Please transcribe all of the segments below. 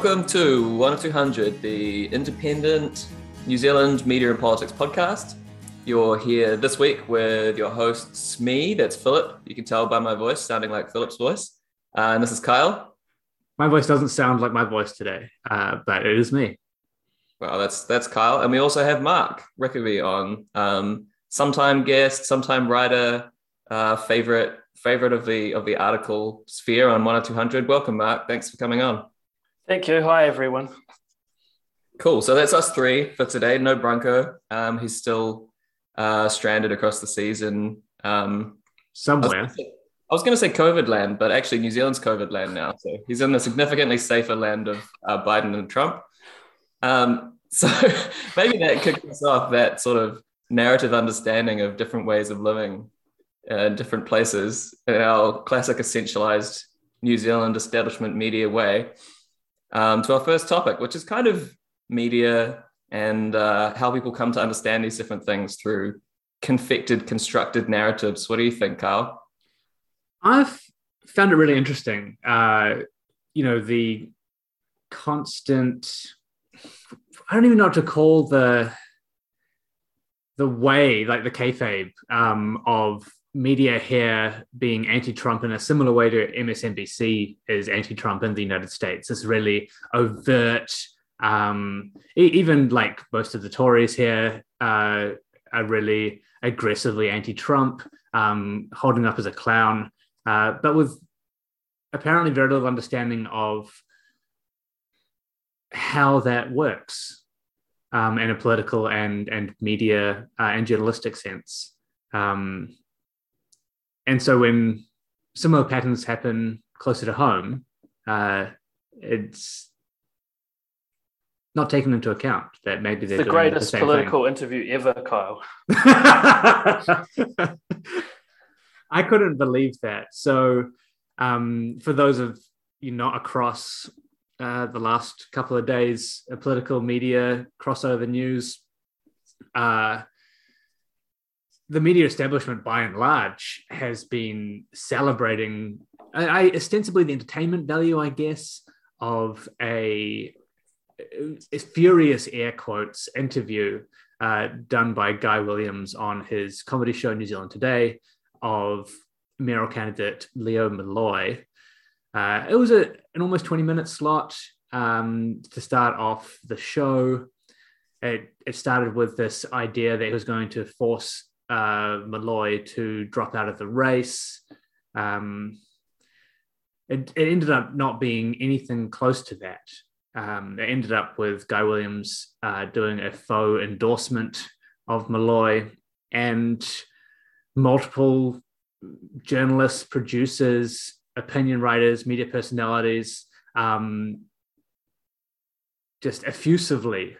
Welcome to 10200, the independent New Zealand media and politics podcast. You're here this week with your hosts, me, that's Philip. You can tell by my voice sounding like Philip's voice. Uh, and this is Kyle. My voice doesn't sound like my voice today, uh, but it is me. Well, that's that's Kyle, and we also have Mark Rickaby on, um, sometime guest, sometime writer, uh, favorite favorite of the of the article sphere on one or two hundred. Welcome, Mark. Thanks for coming on. Thank you. Hi, everyone. Cool. So that's us three for today. No Branko. Um, he's still uh, stranded across the seas in um, somewhere. I was going to say COVID land, but actually New Zealand's COVID land now. So he's in the significantly safer land of uh, Biden and Trump. Um, so maybe that kicks us off that sort of narrative understanding of different ways of living uh, in different places in our classic essentialized New Zealand establishment media way um, to our first topic, which is kind of media and uh, how people come to understand these different things through confected, constructed narratives. What do you think, Carl? I've found it really interesting. Uh, you know, the constant, I don't even know what to call the the way, like the kayfabe um, of media here being anti-Trump in a similar way to MSNBC is anti-Trump in the United States. It's really overt. Um, even like most of the Tories here uh, are really aggressively anti-Trump, um, holding up as a clown, uh, but with apparently very little understanding of how that works um, in a political and and media uh, and journalistic sense. Um, and so when similar patterns happen closer to home, uh, it's not taken into account that maybe they're the greatest the political thing. interview ever, Kyle. I couldn't believe that. So, um, for those of you not across uh, the last couple of days, of political media crossover news, uh, the media establishment, by and large, has been celebrating, I, ostensibly the entertainment value, I guess, of a, a furious air quotes interview uh, done by Guy Williams on his comedy show New Zealand Today of mayoral candidate Leo Molloy. Uh, it was a, an almost 20 minute slot um, to start off the show. It, it started with this idea that he was going to force uh, Molloy to drop out of the race. Um, it, it, ended up not being anything close to that. Um, it ended up with Guy Williams uh, doing a faux endorsement of Molloy and multiple journalists, producers, opinion writers, media personalities, um, just effusively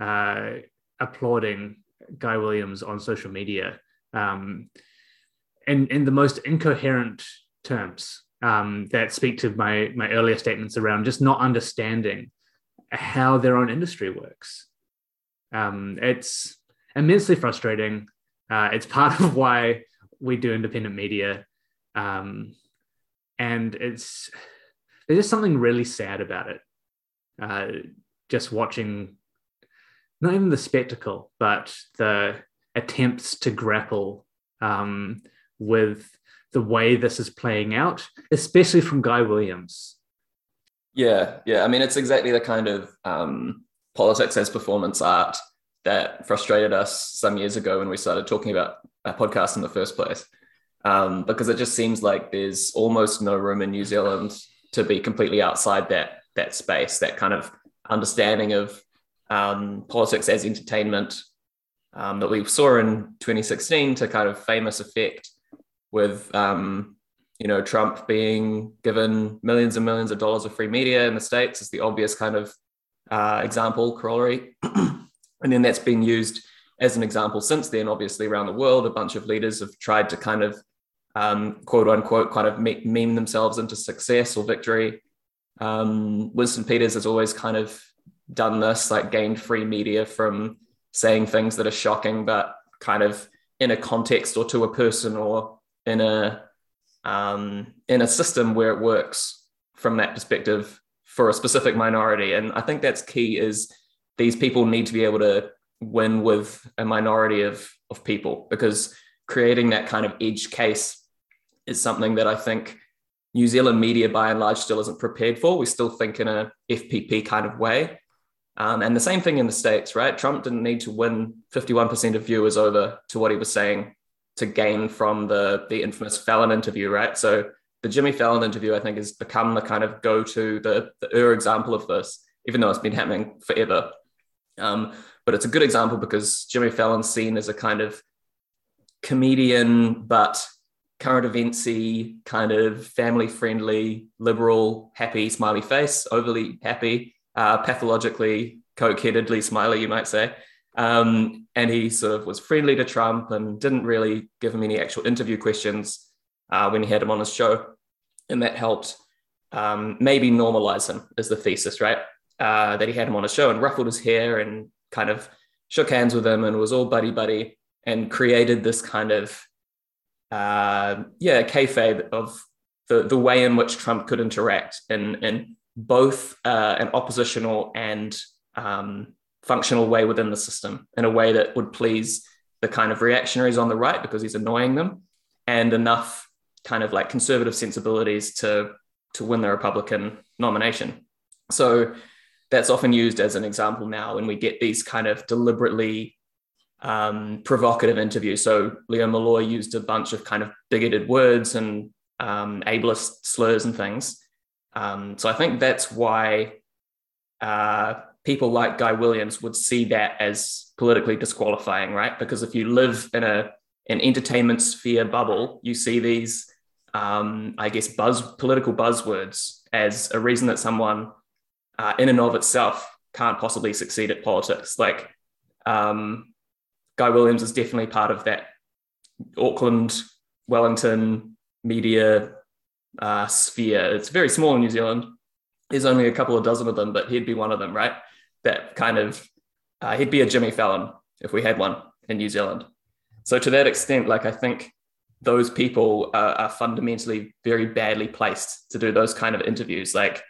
uh, applauding Guy Williams on social media um, in, in the most incoherent terms um, that speak to my, my earlier statements around just not understanding how their own industry works. Um, it's immensely frustrating. Uh, it's part of why we do independent media. Um, and it's there's just something really sad about it. Uh, just watching not even the spectacle, but the attempts to grapple um, with the way this is playing out, especially from Guy Williams. Yeah, yeah. I mean, it's exactly the kind of um, politics as performance art that frustrated us some years ago when we started talking about a podcast in the first place. Um, because it just seems like there's almost no room in New Zealand to be completely outside that that space, that kind of understanding of um, politics as entertainment um, that we saw in 2016 to kind of famous effect with um, you know Trump being given millions and millions of dollars of free media in the states is the obvious kind of uh, example corollary, and then that's been used as an example since then. Obviously, around the world, a bunch of leaders have tried to kind of um, quote unquote kind of meme themselves into success or victory. Um, Winston Peters has always kind of done this, like gained free media from saying things that are shocking, but kind of in a context or to a person or in a um, in a system where it works from that perspective for a specific minority. And I think that's key is these people need to be able to win with a minority of, of people because creating that kind of edge case is something that I think New Zealand media by and large still isn't prepared for. We still think in a FPP kind of way. Um, and the same thing in the States, right? Trump didn't need to win 51% of viewers over to what he was saying to gain from the, the infamous Fallon interview, right? So the Jimmy Fallon interview, I think, has become the kind of go to, the, the Ur example of this, even though it's been happening forever. Um, but it's a good example because Jimmy Fallon's seen as a kind of comedian, but current eventsy, kind of family friendly, liberal, happy, smiley face, overly happy, uh, pathologically coke headedly smiley, you might say. Um, and he sort of was friendly to Trump and didn't really give him any actual interview questions uh, when he had him on his show. And that helped um, maybe normalize him, is the thesis, right? Uh, that he had him on his show and ruffled his hair and kind of shook hands with him and was all buddy buddy and created this kind of uh, yeah kayfabe of the the way in which Trump could interact in in both uh, an oppositional and um, functional way within the system in a way that would please the kind of reactionaries on the right because he's annoying them and enough kind of like conservative sensibilities to to win the Republican nomination. So that's often used as an example now when we get these kind of deliberately um, provocative interviews. So Leo Molloy used a bunch of kind of bigoted words and um, ableist slurs and things. Um, so I think that's why uh, people like Guy Williams would see that as politically disqualifying, right? Because if you live in a an entertainment sphere bubble, you see these, um, I guess, buzz political buzzwords as a reason that someone, uh, in and of itself, can't possibly succeed at politics. Like um, Guy Williams is definitely part of that Auckland, Wellington media uh, sphere. It's very small in New Zealand. There's only a couple of dozen of them, but he'd be one of them, right? That kind of, uh, he'd be a Jimmy Fallon if we had one in New Zealand. So to that extent, like I think those people are, are fundamentally very badly placed to do those kind of interviews. Like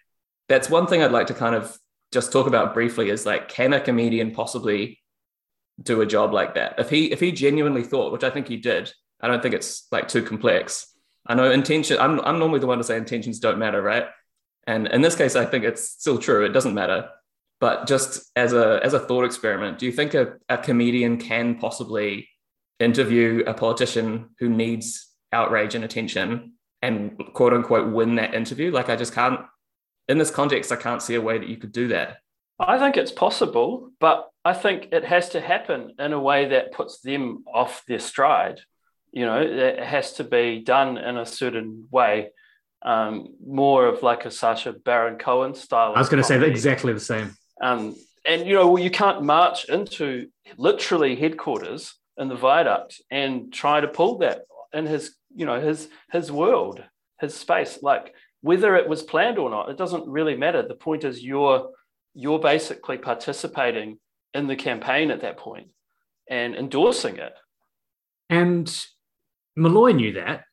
that's one thing I'd like to kind of just talk about briefly is like, can a comedian possibly do a job like that? If he if he genuinely thought, which I think he did, I don't think it's like too complex. I know intention. I'm I'm normally the one to say intentions don't matter, right? And in this case, I think it's still true. It doesn't matter. But just as a as a thought experiment, do you think a, a comedian can possibly interview a politician who needs outrage and attention and quote unquote win that interview? Like I just can't in this context, I can't see a way that you could do that. I think it's possible, but I think it has to happen in a way that puts them off their stride you know, it has to be done in a certain way, um, more of like a Sacha Baron Cohen style. I was going to say exactly the same. Um, and you know, well, you can't march into literally headquarters in the viaduct and try to pull that in his, you know, his his world, his space. Like whether it was planned or not, it doesn't really matter. The point is you're you're basically participating in the campaign at that point and endorsing it. And Molloy knew that,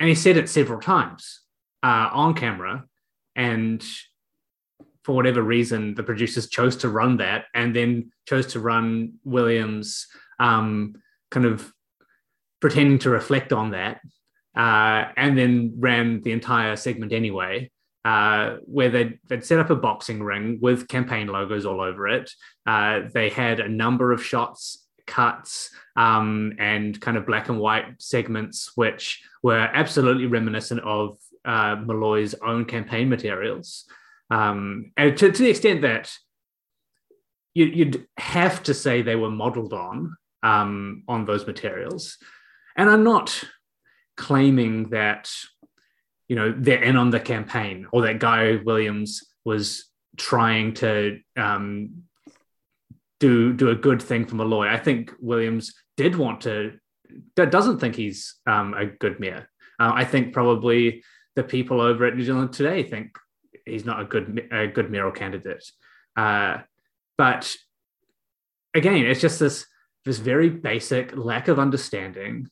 and he said it several times uh, on camera. And for whatever reason, the producers chose to run that, and then chose to run Williams um, kind of pretending to reflect on that, uh, and then ran the entire segment anyway. Uh, where they'd, they'd, set up a boxing ring with campaign logos all over it. Uh, they had a number of shots cuts um, and kind of black and white segments, which were absolutely reminiscent of uh, Molloy's own campaign materials. Um, and to, to, the extent that you, would have to say they were modeled on um, on those materials. And I'm not claiming that you know they're in on the campaign or that Guy Williams was trying to um, do do a good thing for Molloy. I think Williams did want to doesn't think he's um, a good mayor. Uh, I think probably the people over at New Zealand today think he's not a good a good mayoral candidate. Uh, but again, it's just this this very basic lack of understanding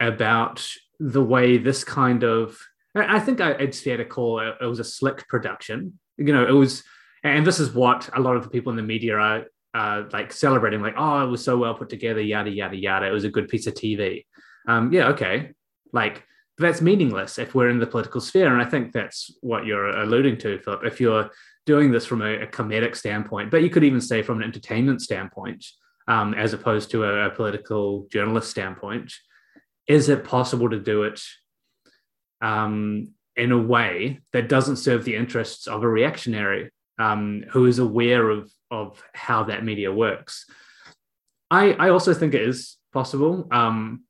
about the way this kind of I think it's fair to call it, it was a slick production you know, it was, and this is what a lot of the people in the media are uh, like celebrating, like, oh, it was so well put together, yada yada yada. It was a good piece of TV. Um, yeah, okay, like that's meaningless if we're in the political sphere, and I think that's what you're alluding to, Philip. If you're doing this from a, a comedic standpoint, but you could even say from an entertainment standpoint, um, as opposed to a, a political journalist standpoint, is it possible to do it um, in a way that doesn't serve the interests of a reactionary um, who is aware of, of how that media works? I, I also think it is possible. Um,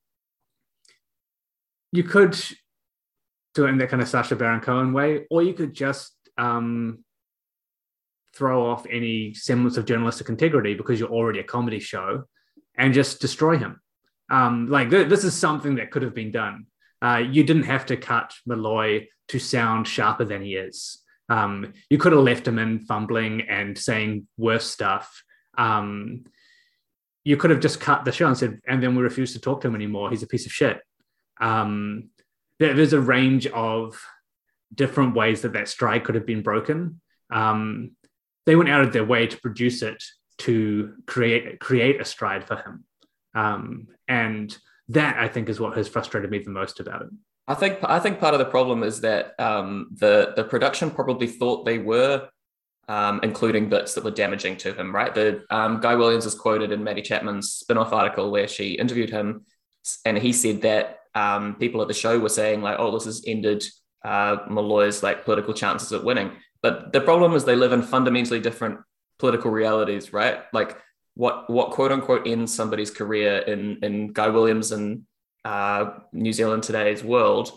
you could do it in that kind of Sacha Baron Cohen way, or you could just um, throw off any semblance of journalistic integrity because you're already a comedy show and just destroy him. Um, like th- this is something that could have been done. Uh, you didn't have to cut Molloy to sound sharper than he is. Um, you could have left him in fumbling and saying worse stuff. Um, you could have just cut the show and said, and then we refuse to talk to him anymore. He's a piece of shit. Um, there, there's a range of different ways that that strike could have been broken. Um, they went out of their way to produce it to create create a stride for him, um, and that I think is what has frustrated me the most about it. I think I think part of the problem is that um, the the production probably thought they were um, including bits that were damaging to him. Right, the um, Guy Williams is quoted in Maddie Chapman's Spinoff article where she interviewed him, and he said that um, people at the show were saying like, "Oh, this has ended uh, Molloy's like political chances at winning." But the problem is they live in fundamentally different political realities, right? Like what what quote unquote ends somebody's career in in Guy Williams and uh, New Zealand today's world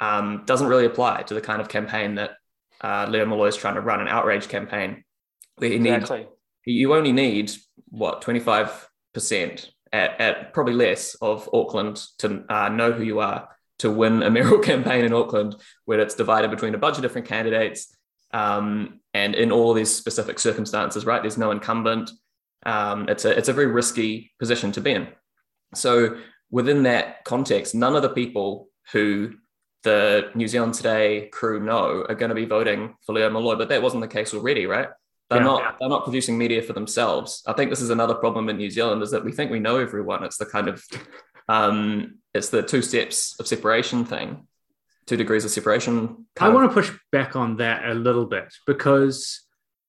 um, doesn't really apply to the kind of campaign that uh, Leo Molloy is trying to run an outrage campaign. Where you exactly. you only need what twenty five percent at, at probably less of Auckland to uh, know who you are to win a mayoral campaign in Auckland, where it's divided between a bunch of different candidates um, and in all these specific circumstances, right? There's no incumbent. Um, it's a it's a very risky position to be in. So within that context, none of the people who the New Zealand Today crew know are going to be voting for Leo Molloy, but that wasn't the case already, right? They're yeah, not yeah. they're not producing media for themselves. I think this is another problem in New Zealand is that we think we know everyone. It's the kind of um, it's the two steps of separation thing two degrees of separation. I want to push back on that a little bit because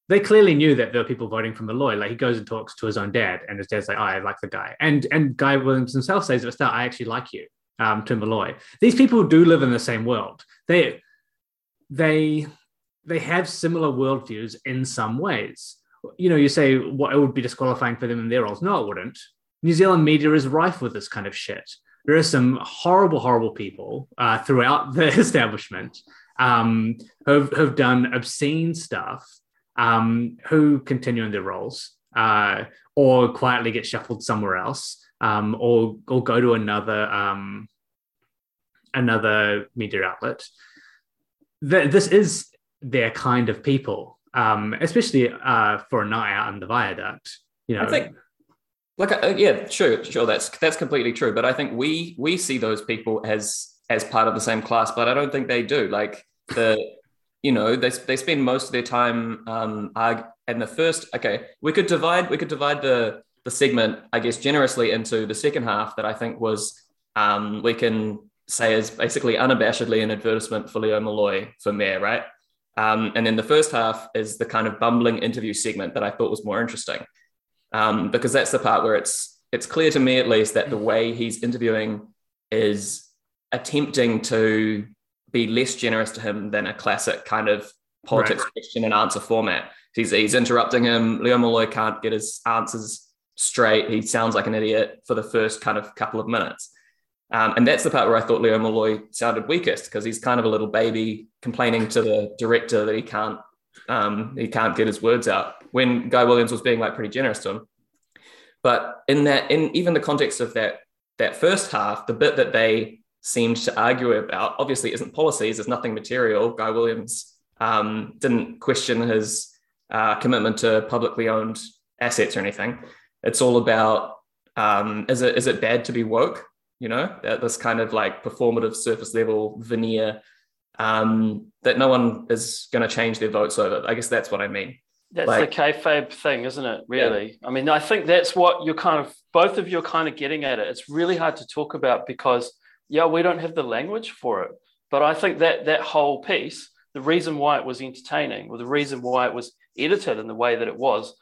they clearly knew that there were people voting for Molloy. Like he goes and talks to his own dad, and his dad's like, oh, "I like the guy," and and Guy Williams himself says at the start, "I actually like you." Um, to Molloy, these people do live in the same world. They they they have similar worldviews in some ways. You know, you say what it would be disqualifying for them in their roles. No, it wouldn't. New Zealand media is rife with this kind of shit there are some horrible, horrible people uh, throughout the establishment um, who've, who've done obscene stuff, um, who continue in their roles uh, or quietly get shuffled somewhere else, um, or or go to another um, another media outlet. The, this is their kind of people, um, especially uh, for a night out on the viaduct. You know, I think like uh, yeah sure sure that's that's completely true but i think we we see those people as as part of the same class but i don't think they do like the you know they, they spend most of their time um and the first okay we could divide we could divide the the segment i guess generously into the second half that i think was um we can say is basically unabashedly an advertisement for leo molloy for mayor right? Um, and then the first half is the kind of bumbling interview segment that i thought was more interesting. Um, because that's the part where it's it's clear to me at least that the way he's interviewing is attempting to be less generous to him than a classic kind of politics right. question and answer format. He's, he's interrupting him. Leo Molloy can't get his answers straight. He sounds like an idiot for the first kind of couple of minutes. Um, and that's the part where I thought Leo Molloy sounded weakest because he's kind of a little baby complaining to the director that he can't um, he can't get his words out when Guy Williams was being like pretty generous to him. But in that, in even the context of that that first half, the bit that they seemed to argue about obviously isn't policies. There's nothing material. Guy Williams um, didn't question his uh, commitment to publicly owned assets or anything. It's all about um, is it is it bad to be woke? You know, that this kind of like performative surface level veneer um, that no one is going to change their votes over. I guess that's what I mean. That's like, the kayfabe thing, isn't it? Really. Yeah. I mean, I think that's what you're kind of both of you are kind of getting at it. It's really hard to talk about because yeah, we don't have the language for it. But I think that that whole piece, the reason why it was entertaining, or the reason why it was edited in the way that it was,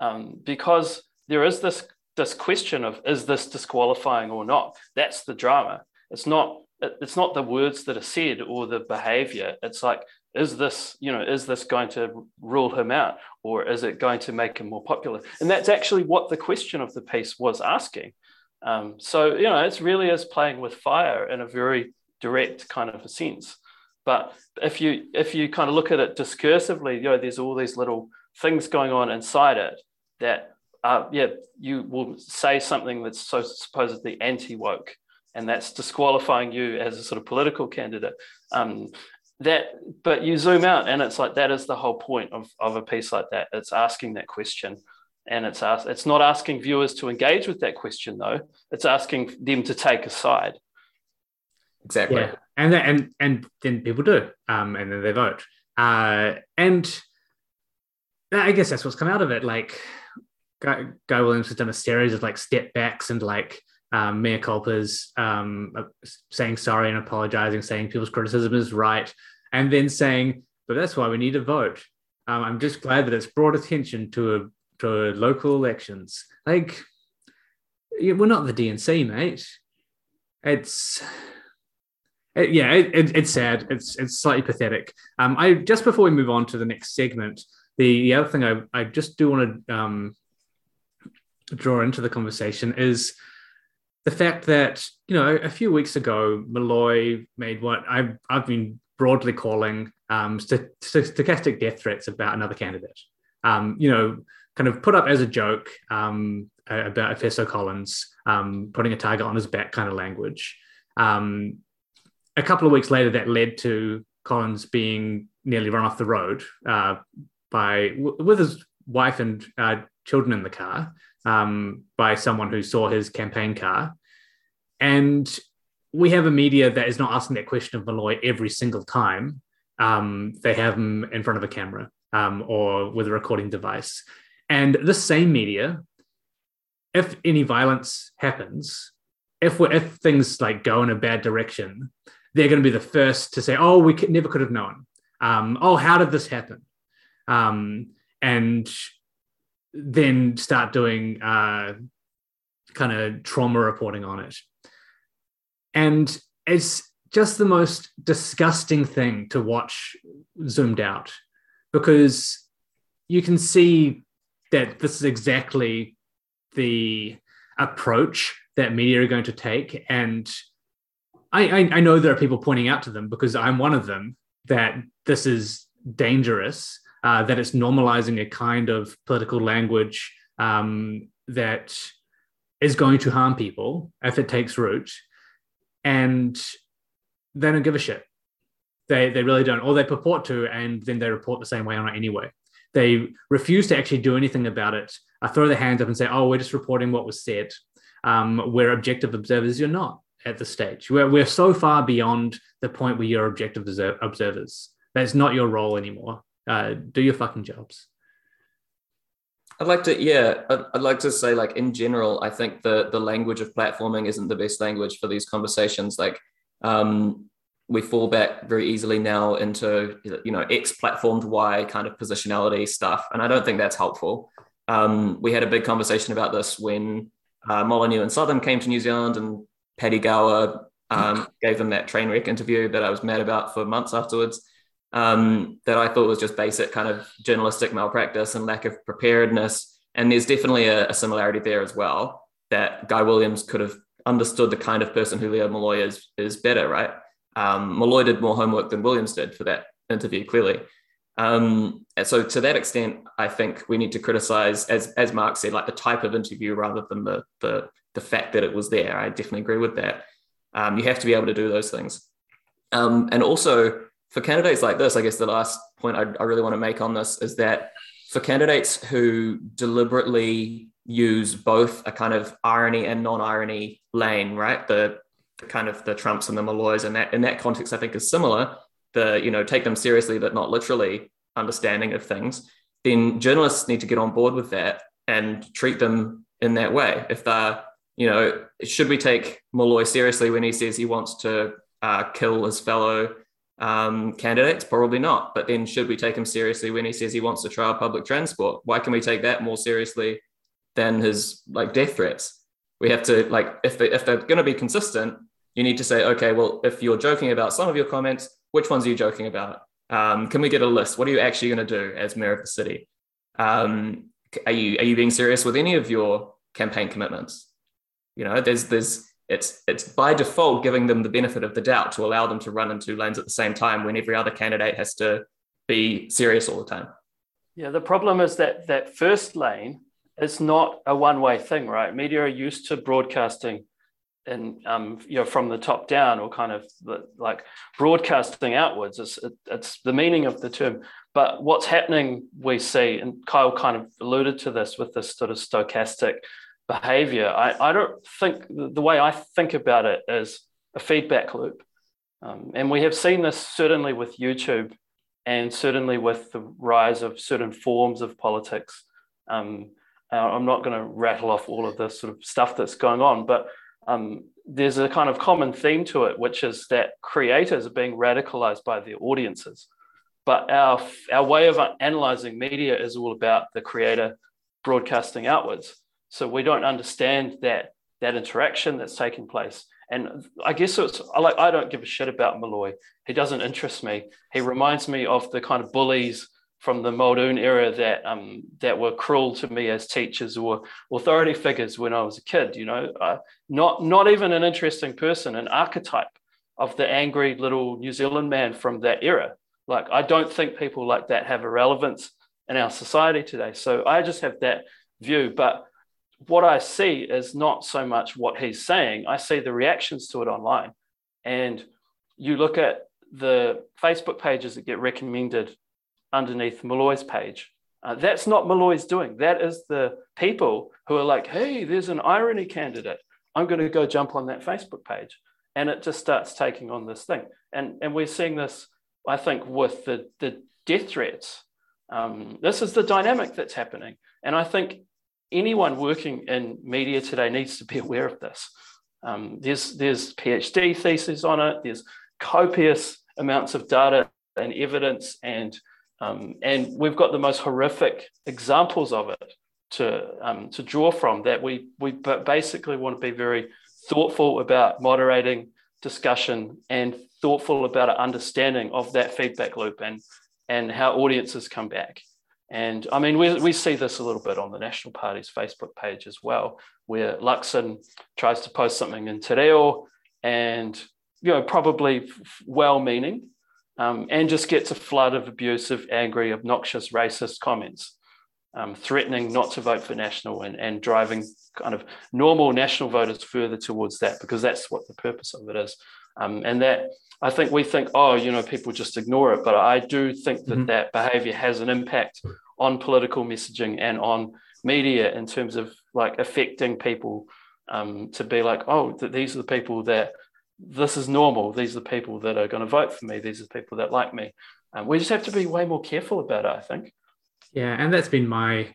um, because there is this this question of is this disqualifying or not? That's the drama. It's not it's not the words that are said or the behavior. It's like is this you know is this going to rule him out or is it going to make him more popular? And that's actually what the question of the piece was asking. Um, so you know it's really is playing with fire in a very direct kind of a sense. But if you if you kind of look at it discursively, you know, there's all these little things going on inside it that uh, yeah, you will say something that's so supposedly anti-woke, and that's disqualifying you as a sort of political candidate. Um, that, but you zoom out, and it's like that is the whole point of, of a piece like that. It's asking that question, and it's ask, it's not asking viewers to engage with that question though. It's asking them to take a side. Exactly. Yeah. And and and then people do, um, and then they vote. Uh, and I guess that's what's come out of it. Like Guy, Guy Williams has done a series of like step backs and like um, mea culpas, um, saying sorry and apologizing, saying people's criticism is right, and then saying, but that's why we need a vote. Um, I'm just glad that it's brought attention to to local elections. Like, we're not the DNC, mate. It's it, yeah, it, it, it's sad. It's it's slightly pathetic. Um, I just before we move on to the next segment, the, the other thing I, I just do want to um, draw into the conversation is the fact that you know a few weeks ago Molloy made what I've I've been broadly calling um, st- stochastic death threats about another candidate. Um, you know, kind of put up as a joke um, about Efeso Collins um, putting a target on his back, kind of language. Um, a couple of weeks later, that led to Collins being nearly run off the road uh, by with his wife and uh, children in the car um, by someone who saw his campaign car. And we have a media that is not asking that question of Molloy every single time um, they have him in front of a camera um, or with a recording device. And this same media, if any violence happens, if if things like go in a bad direction, they're going to be the first to say, "Oh, we could, never could have known." Um, oh, how did this happen? Um, and then start doing uh, kind of trauma reporting on it. And it's just the most disgusting thing to watch zoomed out because you can see that this is exactly the approach that media are going to take. And I, I, I know there are people pointing out to them because I'm one of them that this is dangerous uh, that it's normalizing a kind of political language um, that is going to harm people if it takes root. And they don't give a shit. They, they really don't, or they purport to, and then they report the same way on it anyway. They refuse to actually do anything about it, uh, throw their hands up and say, oh, we're just reporting what was said. Um, we're objective observers. You're not at the stage. We're, we're so far beyond the point where you're objective observers. That's not your role anymore uh, do your fucking jobs. I'd like to, yeah, I'd, I'd, like to say, like in general, I think the the language of platforming isn't the best language for these conversations. Like, um, we fall back very easily now into you know X platformed Y kind of positionality stuff, and I don't think that's helpful. Um, we had a big conversation about this when uh, Molyneux and Southern came to New Zealand, and Paddy Gower um, gave them that train wreck interview that I was mad about for months afterwards um, that I thought was just basic kind of journalistic malpractice and lack of preparedness. And there's definitely a, a similarity there as well that Guy Williams could have understood the kind of person who Leo Molloy is is better, right? Um, Molloy did more homework than Williams did for that interview, clearly. Um, and so to that extent, I think we need to criticize, as as Mark said, like the type of interview rather than the the the fact that it was there. I definitely agree with that. Um, you have to be able to do those things, um, and also for candidates like this, I guess the last point I, I really want to make on this is that for candidates who deliberately use both a kind of irony and non-irony lane, right? The kind of the Trumps and the Molloys and that in that context, I think is similar. the you know take them seriously but not literally understanding of things, then journalists need to get on board with that and treat them in that way. If they're you know, should we take Molloy seriously when he says he wants to uh, kill his fellow um, candidates? Probably not. But then should we take him seriously when he says he wants to trial public transport? Why can we take that more seriously than his like death threats? We have to like if they if they're going to be consistent, you need to say, okay, well, if you're joking about some of your comments, which ones are you joking about? Um, can we get a list? What are you actually going to do as mayor of the city? Um, are you are you being serious with any of your campaign commitments? You know, there's there's it's it's by default giving them the benefit of the doubt to allow them to run in two lanes at the same time when every other candidate has to be serious all the time. Yeah, the problem is that that first lane is not a one-way thing, right? Media are used to broadcasting and um, you know from the top down or kind of like broadcasting outwards it's, it's the meaning of the term but what's happening we see and kyle kind of alluded to this with this sort of stochastic behavior. I, I don't think the way I think about it is a feedback loop. Um, and we have seen this certainly with YouTube and certainly with the rise of certain forms of politics. Um, I'm not going to rattle off all of the sort of stuff that's going on, but um, there's a kind of common theme to it, which is that creators are being radicalized by their audiences. But our, our way of analyzing media is all about the creator broadcasting outwards. So we don't understand that that interaction that's taking place. And I guess it's like I don't give a shit about Molloy. He doesn't interest me. He reminds me of the kind of bullies from the Muldoon era that um, that were cruel to me as teachers or authority figures when I was a kid. You know, uh, not not even an interesting person, an archetype of the angry little New Zealand man from that era. Like I don't think people like that have a relevance in our society today. So I just have that view, but what I see is not so much what he's saying, I see the reactions to it online. And you look at the Facebook pages that get recommended underneath Molloy's page. Uh, that's not Molloy's doing. That is the people who are like, hey, there's an irony candidate. I'm going to go jump on that Facebook page. And it just starts taking on this thing. And, and we're seeing this, I think, with the, the death threats. Um, this is the dynamic that's happening. And I think anyone working in media today needs to be aware of this. Um, there's there's PhD theses on it. There's copious amounts of data and evidence, and um, and we've got the most horrific examples of it to um, to draw from. That we we basically want to be very thoughtful about moderating discussion and thoughtful about an understanding of that feedback loop and and how audiences come back. And I mean, we, we see this a little bit on the National Party's Facebook page as well, where Luxon tries to post something in Te Reo and, you know, probably well meaning, um, and just gets a flood of abusive, angry, obnoxious, racist comments, um, threatening not to vote for National and, and driving kind of normal National voters further towards that, because that's what the purpose of it is. Um, and that I think we think, oh, you know, people just ignore it. But I do think that mm-hmm. that behavior has an impact on political messaging and on media in terms of like affecting people um, to be like, oh, th- these are the people that this is normal. These are the people that are going to vote for me. These are the people that like me. Um, we just have to be way more careful about it, I think. Yeah, and that's been my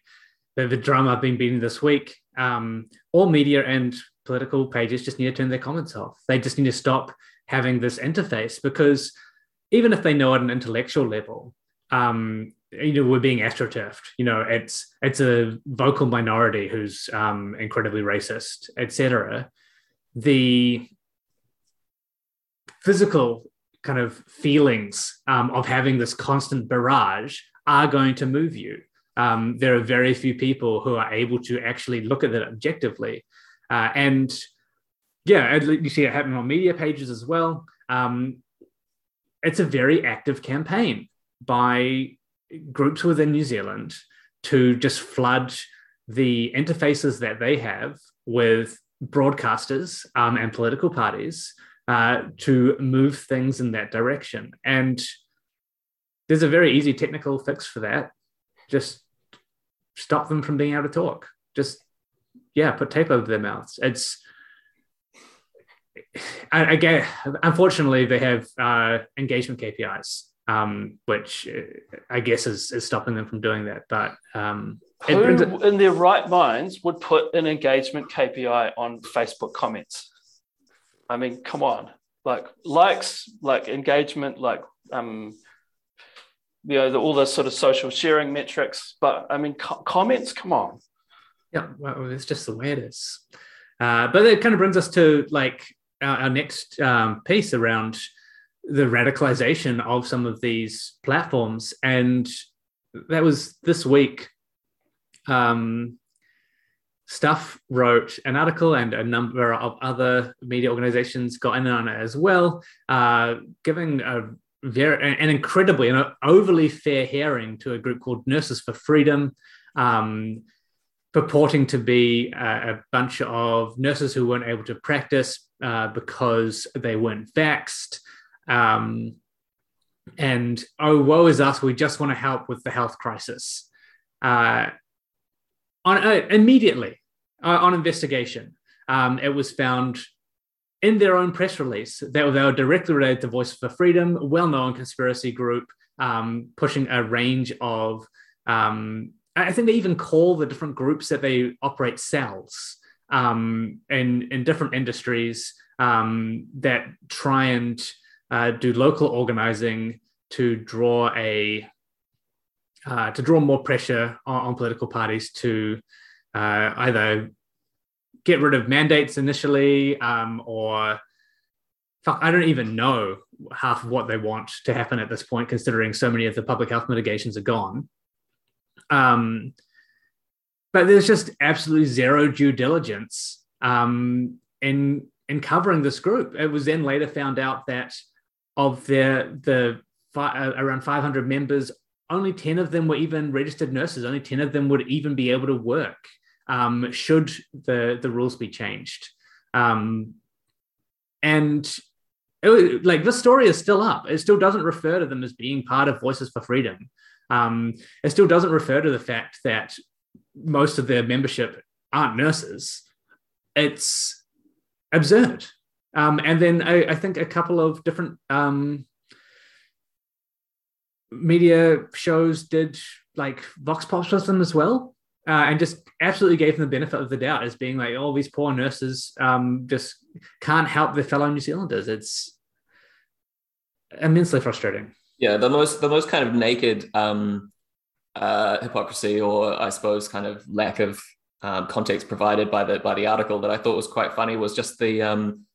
the, the drama I've been beating this week. Um, all media and political pages just need to turn their comments off. They just need to stop having this interface because even if they know at an intellectual level, um, you know, we're being astroturfed. You know, it's it's a vocal minority who's um, incredibly racist, etc. The physical kind of feelings um, of having this constant barrage are going to move you. Um, there are very few people who are able to actually look at it objectively, uh, and yeah, you see it happening on media pages as well. Um, it's a very active campaign by groups within New Zealand to just flood the interfaces that they have with broadcasters um, and political parties uh, to move things in that direction. And there's a very easy technical fix for that. Just stop them from being able to talk. Just, yeah, put tape over their mouths. It's again, unfortunately, they have uh, engagement KPIs, um, which uh, I guess is, is stopping them from doing that. But um, who in their right minds would put an engagement KPI on Facebook comments? I mean, come on, like likes, like engagement, like um, you know, the, all the sort of social sharing metrics. But I mean, co- comments, come on. Yeah, well, it's just the way it is. Uh, but it kind of brings us to like our, our next um, piece around the radicalization of some of these platforms. And that was this week. Um, Stuff wrote an article, and a number of other media organizations got in on it as well, uh, giving a very an incredibly an overly fair hearing to a group called Nurses for Freedom. Um, purporting to be a, a, bunch of nurses who weren't able to practice uh, because they weren't vaxed. Um, and oh, woe is us, we just want to help with the health crisis. Uh, on uh, immediately uh, on investigation, um, it was found in their own press release that they were directly related to Voice for Freedom, well-known conspiracy group um, pushing a range of um, I think they even call the different groups that they operate cells um, in in different industries um, that try and uh, do local organizing to draw a uh, to draw more pressure on, on political parties to uh, either get rid of mandates initially um, or fuck, I don't even know half of what they want to happen at this point, considering so many of the public health mitigations are gone. Um, but there's just absolutely zero due diligence um, in in covering this group. It was then later found out that of their the fi- uh, around 500 members, only 10 of them were even registered nurses. Only 10 of them would even be able to work um, should the the rules be changed. Um, and it, like this story is still up. It still doesn't refer to them as being part of Voices for Freedom. Um, it still doesn't refer to the fact that most of their membership aren't nurses. It's absurd. Um, and then I, I, think a couple of different um, media shows did like Vox them as well. Uh, and just absolutely gave them the benefit of the doubt as being like, oh, these poor nurses um, just can't help their fellow New Zealanders. It's immensely frustrating yeah the most the most kind of naked um, uh, hypocrisy or i suppose kind of lack of um, context provided by the by the article that i thought was quite funny was just the um,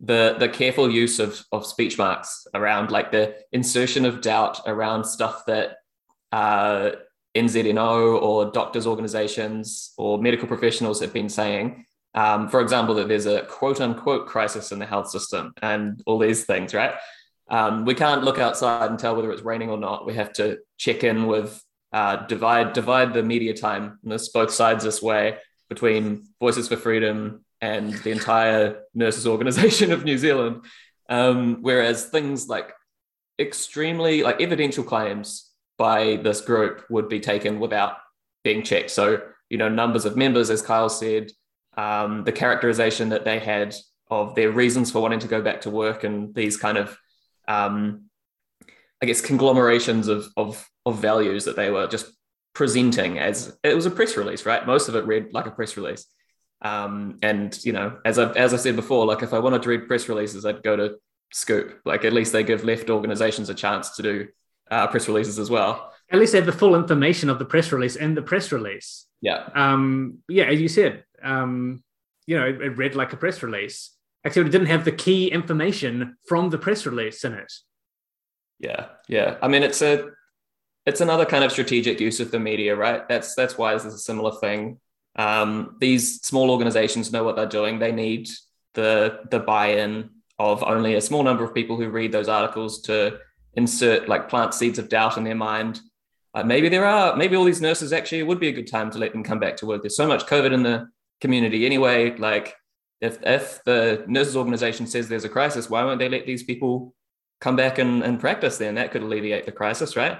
the the careful use of of speech marks around like the insertion of doubt around stuff that uh, NZNO or doctors' organizations or medical professionals have been saying. Um, for example, that there's a quote unquote crisis in the health system and all these things, right? Um, we can't look outside and tell whether it's raining or not. We have to check in with uh, divide divide the media time. And this both sides this way between Voices for Freedom and the entire nurses organization of New Zealand. Um, whereas things like extremely like evidential claims by this group would be taken without being checked. So you know numbers of members, as Kyle said, um, the characterization that they had of their reasons for wanting to go back to work and these kind of um, I guess conglomerations of, of of values that they were just presenting as it was a press release, right? Most of it read like a press release. Um, and you know, as I as I said before, like if I wanted to read press releases, I'd go to Scoop. Like at least they give left organizations a chance to do uh, press releases as well. At least they have the full information of the press release and the press release. Yeah. Um, yeah, as you said, um, you know, it, it read like a press release except it didn't have the key information from the press release in it. Yeah, yeah. I mean, it's a it's another kind of strategic use of the media, right? That's that's why this is a similar thing. Um, these small organizations know what they're doing. They need the the buy-in of only a small number of people who read those articles to insert like plant seeds of doubt in their mind. Uh, maybe there are, maybe all these nurses actually would be a good time to let them come back to work. There's so much COVID in the community anyway. Like if if the nurses organization says there's a crisis, why won't they let these people come back and, and practice then? That could alleviate the crisis, right?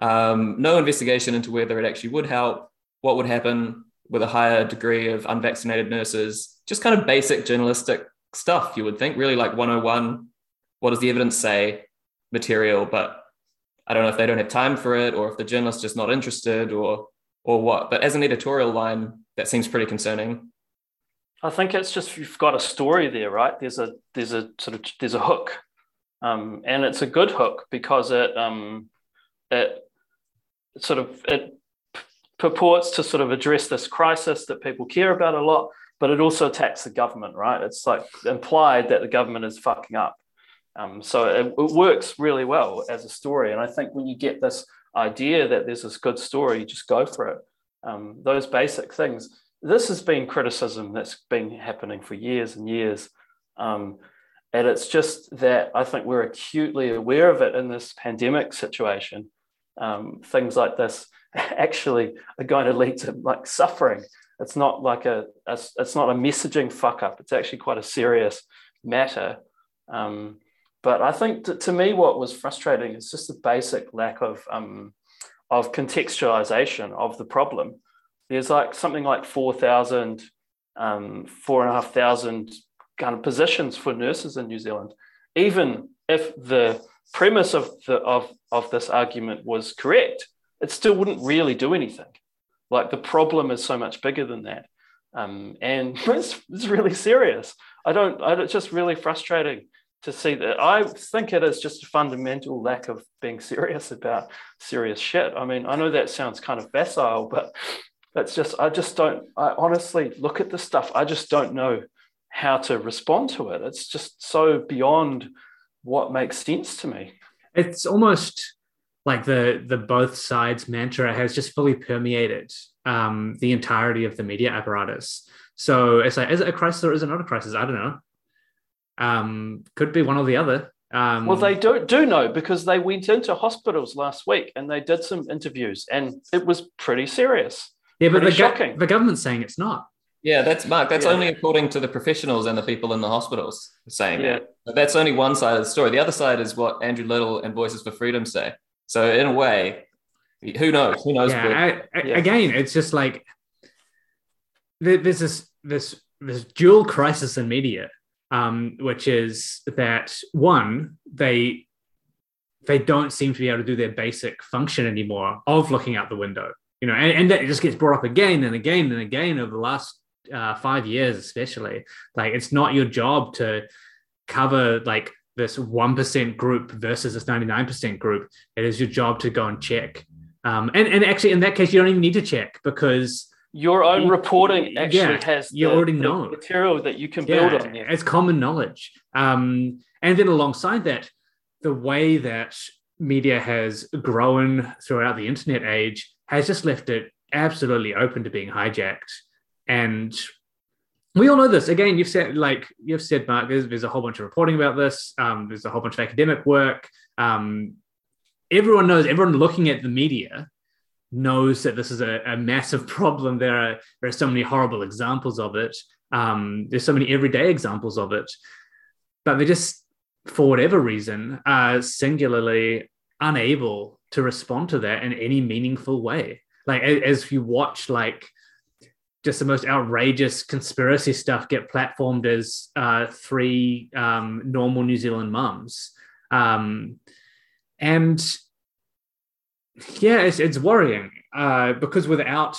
Um, no investigation into whether it actually would help, what would happen with a higher degree of unvaccinated nurses, just kind of basic journalistic stuff, you would think, really like 101. What does the evidence say? Material, but I don't know if they don't have time for it or if the journalist's just not interested or or what. But as an editorial line, that seems pretty concerning. I think it's just you've got a story there, right? There's a there's a sort of there's a hook, um, and it's a good hook because it um, it sort of it purports to sort of address this crisis that people care about a lot, but it also attacks the government, right? It's like implied that the government is fucking up. Um, so it, it, works really well as a story. And I think when you get this idea that there's this good story, you just go for it. Um, those basic things. This has been criticism that's been happening for years and years. Um, and it's just that I think we're acutely aware of it in this pandemic situation. Um, things like this actually are going to lead to like suffering. It's not like a, a it's not a messaging fuck up. It's actually quite a serious matter. Um, but I think to, to, me, what was frustrating is just the basic lack of um, of contextualization of the problem. There's like something like 4,000, um, 4,500 kind of positions for nurses in New Zealand. Even if the premise of, the, of, of this argument was correct, it still wouldn't really do anything. Like the problem is so much bigger than that. Um, and it's, it's really serious. I don't, I, it's just really frustrating to see that. I think it is just a fundamental lack of being serious about serious shit. I mean, I know that sounds kind of facile, but that's just, I just don't, I honestly look at the stuff. I just don't know how to respond to it. It's just so beyond what makes sense to me. It's almost like the the both sides mantra has just fully permeated um, the entirety of the media apparatus. So it's like, is it a crisis or is it not a crisis? I don't know. Um, could be one or the other. Um, well, they do do know because they went into hospitals last week and they did some interviews, and it was pretty serious. Yeah, but the, go- the government's saying it's not. Yeah, that's Mark. That's yeah. only according to the professionals and the people in the hospitals saying yeah. it. But that's only one side of the story. The other side is what Andrew Little and Voices for Freedom say. So in a way, who knows? Who knows? Yeah, I, I, yeah. Again, it's just like there's this this this dual crisis in media, um, which is that one they they don't seem to be able to do their basic function anymore of looking out the window. You know, and, and that just gets brought up again and again and again over the last uh, five years, especially. Like, it's not your job to cover like this 1% group versus this 99% group, it is your job to go and check. Um, and, and actually, in that case, you don't even need to check because your own reporting actually yeah, has you the, already know material that you can build yeah, on. There. It's common knowledge. Um, and then alongside that, the way that media has grown throughout the internet age has just left it absolutely open to being hijacked. And we all know this. Again, you've said like you've said, Mark. There's, there's a whole bunch of reporting about this. Um, there's a whole bunch of academic work. Um, everyone knows. Everyone looking at the media knows that this is a, a, massive problem. There are there are so many horrible examples of it. Um, there's so many everyday examples of it, but they just, for whatever reason, are singularly unable to respond to that in any meaningful way. Like as you watch, like just the most outrageous conspiracy stuff get platformed as uh, three um, normal New Zealand mums. Um, and yeah, it's, it's worrying uh, because without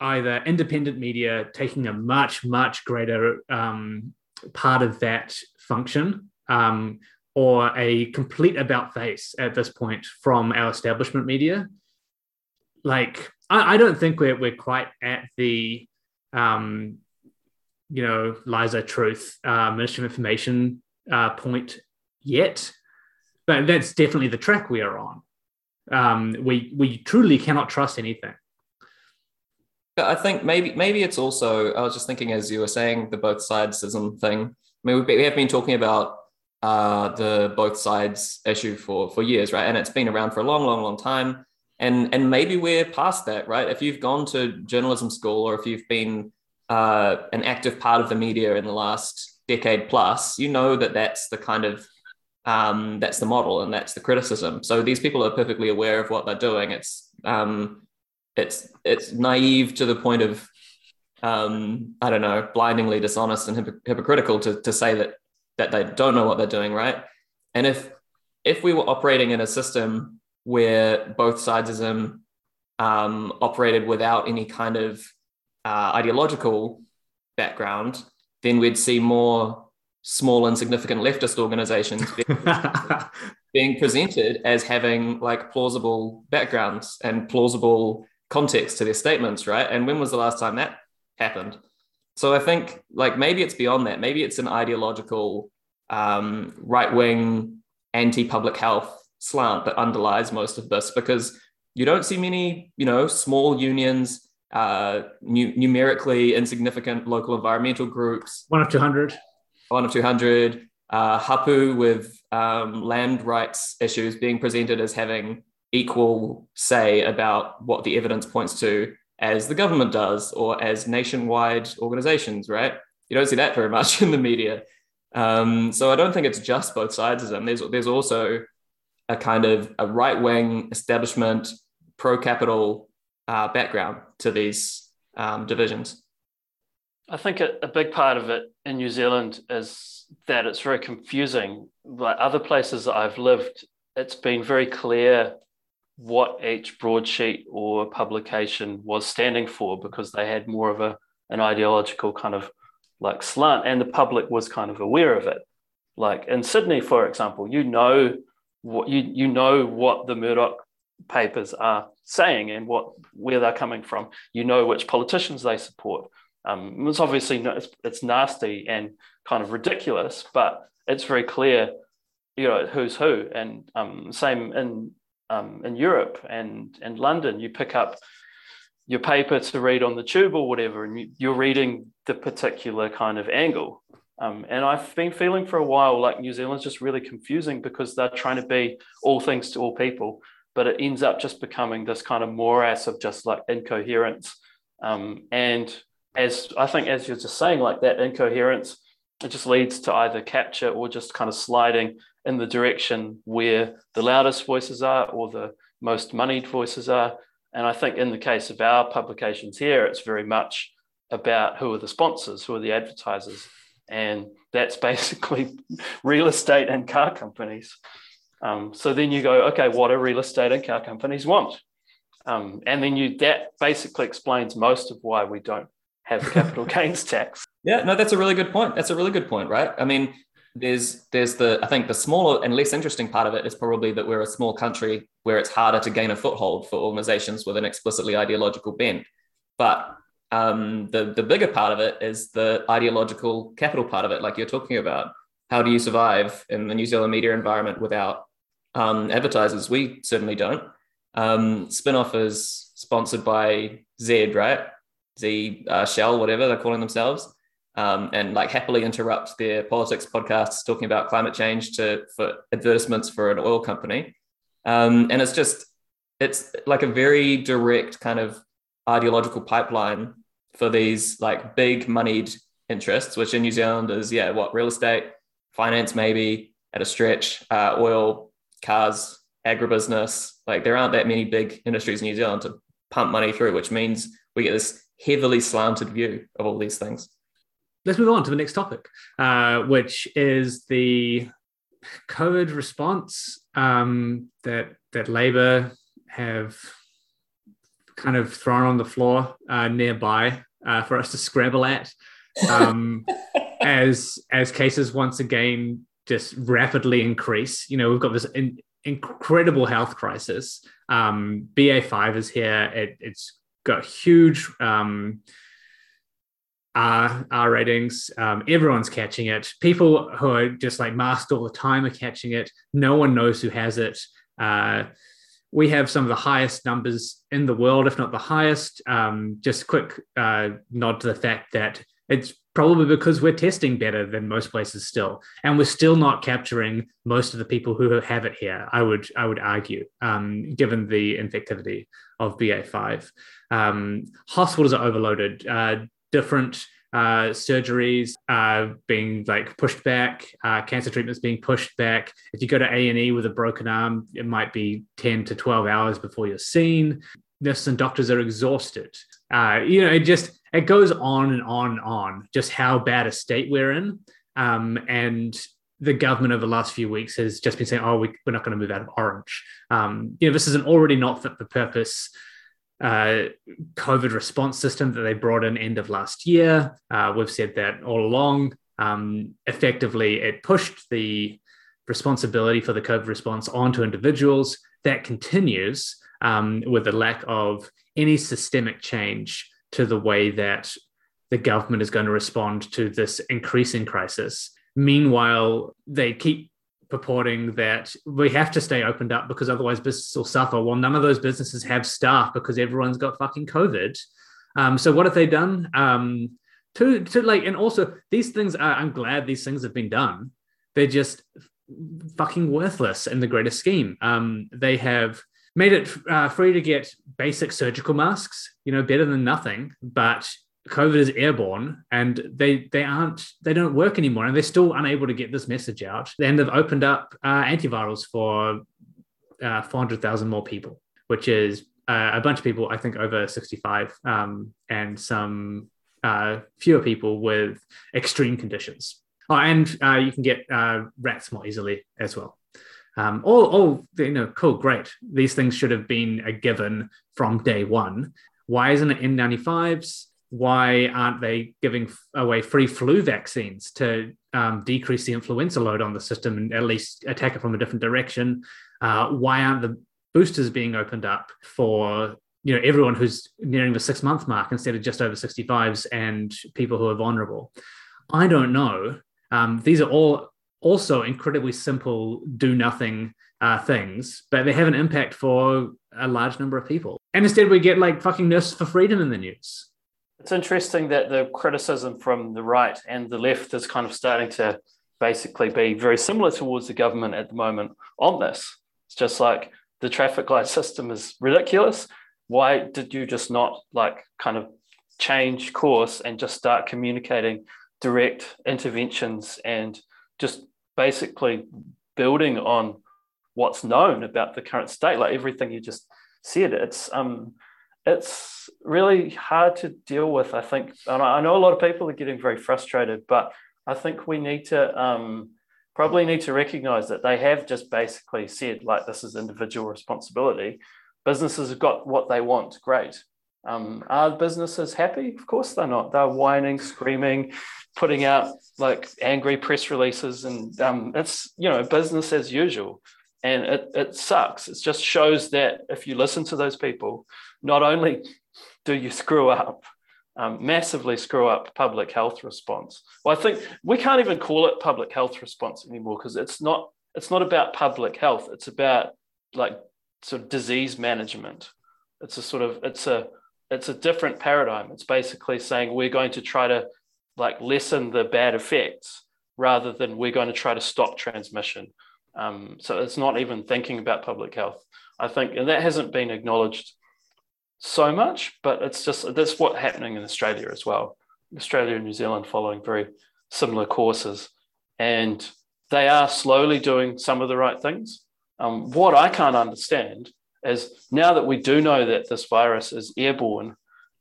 either independent media taking a much, much greater um, part of that function um, or a complete about face at this point from our establishment media, like I, I don't think we're we're quite at the um, you know Liza Truth uh, Ministry of Information uh, point yet, but that's definitely the track we are on. Um, we we truly cannot trust anything. I think maybe maybe it's also I was just thinking as you were saying the both sidesism thing. I mean we have been talking about uh, the both sides issue for for years, right? And it's been around for a long, long, long time and and maybe we're past that right if you've gone to journalism school or if you've been uh, an active part of the media in the last decade plus you know that that's the kind of um, that's the model and that's the criticism so these people are perfectly aware of what they're doing it's um, it's it's naive to the point of um, I don't know, blindingly dishonest and hypocr- hypocritical to, to say that that they don't know what they're doing, right? And if if we were operating in a system where both sidesism um, operated without any kind of uh, ideological background, then we'd see more small insignificant leftist organizations being presented as having like plausible backgrounds and plausible context to their statements, right? And when was the last time that happened? So I think like maybe it's beyond that. Maybe it's an ideological um, right wing anti public health slant that underlies most of this because you don't see many, you know, small unions, uh, nu- numerically insignificant local environmental groups. One of 200. One of 200. Uh, hapu with um, land rights issues being presented as having equal say about what the evidence points to as the government does or as nationwide organizations, right? You don't see that very much in the media. Um, so I don't think it's just both sides of them. There's, there's also a kind of a right wing establishment, pro capital uh, background to these um, divisions. I think a, a, big part of it in New Zealand is that it's very confusing. Like other places that I've lived, it's been very clear what each broadsheet or publication was standing for because they had more of a an ideological kind of like slant and the public was kind of aware of it. Like in sydney for example you know what you you know what the murdoch papers are saying and what where they're coming from. You know which politicians they support um, it's obviously it's, it's nasty and kind of ridiculous but it's very clear you know who's who and um, same in um, in Europe and and London, you pick up your paper to read on the tube or whatever, and you, are reading the particular kind of angle. Um, and I've been feeling for a while like New Zealand's just really confusing because they're trying to be all things to all people, but it ends up just becoming this kind of morass of just like incoherence. Um, and as I think, as you're just saying, like that incoherence, it just leads to either capture or just kind of sliding in the direction where the loudest voices are or the most moneyed voices are. And I think in the case of our publications here, it's very much about who are the sponsors, who are the advertisers. And that's basically real estate and car companies. Um, so then you go, okay, what do real estate and car companies want? Um, and then you that basically explains most of why we don't have capital gains tax. Yeah, no, that's a really good point. That's a really good point, right? I mean, there's there's the I think the smaller and less interesting part of it is probably that we're a small country where it's harder to gain a foothold for organizations with an explicitly ideological bent. But um, the the bigger part of it is the ideological capital part of it, like you're talking about. How do you survive in the New Zealand media environment without um, advertisers? We certainly don't. Um, Spinoff is sponsored by Zed, right? Z uh, Shell, whatever they're calling themselves um, and like happily interrupt their politics podcasts talking about climate change to for advertisements for an oil company. Um, and it's just it's like a very direct kind of ideological pipeline for these like big moneyed interests, which in New Zealand is yeah, what real estate, finance maybe at a stretch, uh, oil, cars, agribusiness. Like there aren't that many big industries in New Zealand to pump money through, which means we get this heavily slanted view of all these things let's move on to the next topic, uh, which is the COVID response um, that that Labor have kind of thrown on the floor uh, nearby uh, for us to scramble at um, as as cases once again just rapidly increase. You know, we've got this in, incredible health crisis. Um, BA5 is here. It, has got huge um, R, R ratings. Um, everyone's catching it. People who are just like masked all the time are catching it. No one knows who has it. Uh, we have some of the highest numbers in the world, if not the highest. Um, just quick uh, nod to the fact that it's probably because we're testing better than most places still, and we're still not capturing most of the people who have it here. I would I would argue, um, given the infectivity of BA5, um, hospitals are overloaded. Uh, different uh, surgeries uh, being like pushed back, uh, cancer treatments being pushed back. If you go to A and E with a broken arm, it might be ten to twelve hours before you're seen. Nurses and doctors are exhausted. Uh, you know, it just it goes on and on and on just how bad a state we're in. Um, and the government over the last few weeks has just been saying, oh, we, are not going to move out of orange. Um, you know, this is an already not fit for purpose uh, COVID response system that they brought in end of last year. Uh, we've said that all along. Um, effectively, it pushed the responsibility for the COVID response onto individuals. That continues um, with the lack of any systemic change to the way that the government is going to respond to this increasing crisis. Meanwhile, they keep purporting that we have to stay opened up because otherwise business will suffer. Well, none of those businesses have staff because everyone's got fucking COVID. Um, so what have they done? Um, to to like, and also these things are. I'm glad these things have been done. They're just fucking worthless in the greater scheme. Um, they have made it uh, free to get basic surgical masks. You know, better than nothing, but COVID is airborne and they they aren't they don't work anymore and they're still unable to get this message out. And they've opened up uh, antivirals for uh, 400,000 more people, which is uh, a bunch of people, I think over 65 um, and some uh, fewer people with extreme conditions. Oh, and uh, you can get uh, rats more easily as well. Um, all, all, you know, cool, great. These things should have been a given from day one. Why isn't it N95s? why aren't they giving away free flu vaccines to um, decrease the influenza load on the system and at least attack it from a different direction? Uh, why aren't the boosters being opened up for you know everyone who's nearing the six month mark instead of just over 65s and people who are vulnerable? I don't know. Um, these are all also incredibly simple, do nothing uh, things, but they have an impact for a large number of people. And instead, we get like fucking nurses for freedom in the news it's interesting that the criticism from the right and the left is kind of starting to basically be very similar towards the government at the moment on this. It's just like the traffic light system is ridiculous. Why did you just not like kind of change course and just start communicating direct interventions and just basically building on what's known about the current state, like everything you just said. It's um it's really hard to deal with. I think, and I know a lot of people are getting very frustrated, but I think we need to um, probably need to recognize that they have just basically said, like, this is individual responsibility. Businesses have got what they want, great. Um, are businesses happy? Of course they're not. They're whining, screaming, putting out like angry press releases, and um, it's you know business as usual and it, it sucks. It just shows that if you listen to those people, not only do you screw up, um, massively screw up public health response. Well, I think we can't even call it public health response anymore because it's not. It's not about public health. It's about like sort of disease management. It's a sort of it's a it's a different paradigm. It's basically saying we're going to try to like lessen the bad effects rather than we're going to try to stop transmission um, so it's not even thinking about public health. I think, and that hasn't been acknowledged so much, but it's just that's what's happening in Australia as well. Australia and New Zealand following very similar courses, and they are slowly doing some of the right things. Um, what I can't understand is now that we do know that this virus is airborne,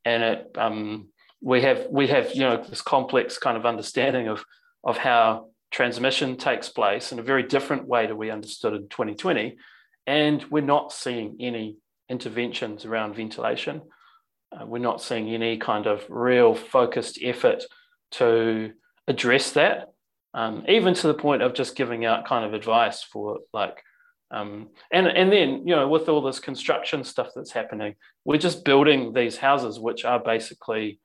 and it, um, we have we have you know this complex kind of understanding of of how transmission takes place in a very different way to we understood in 2020. And we're not seeing any interventions around ventilation. Uh, we're not seeing any kind of real focused effort to address that, um, even to the point of just giving out kind of advice for like, um, and, and then, you know, with all this construction stuff that's happening, we're just building these houses, which are basically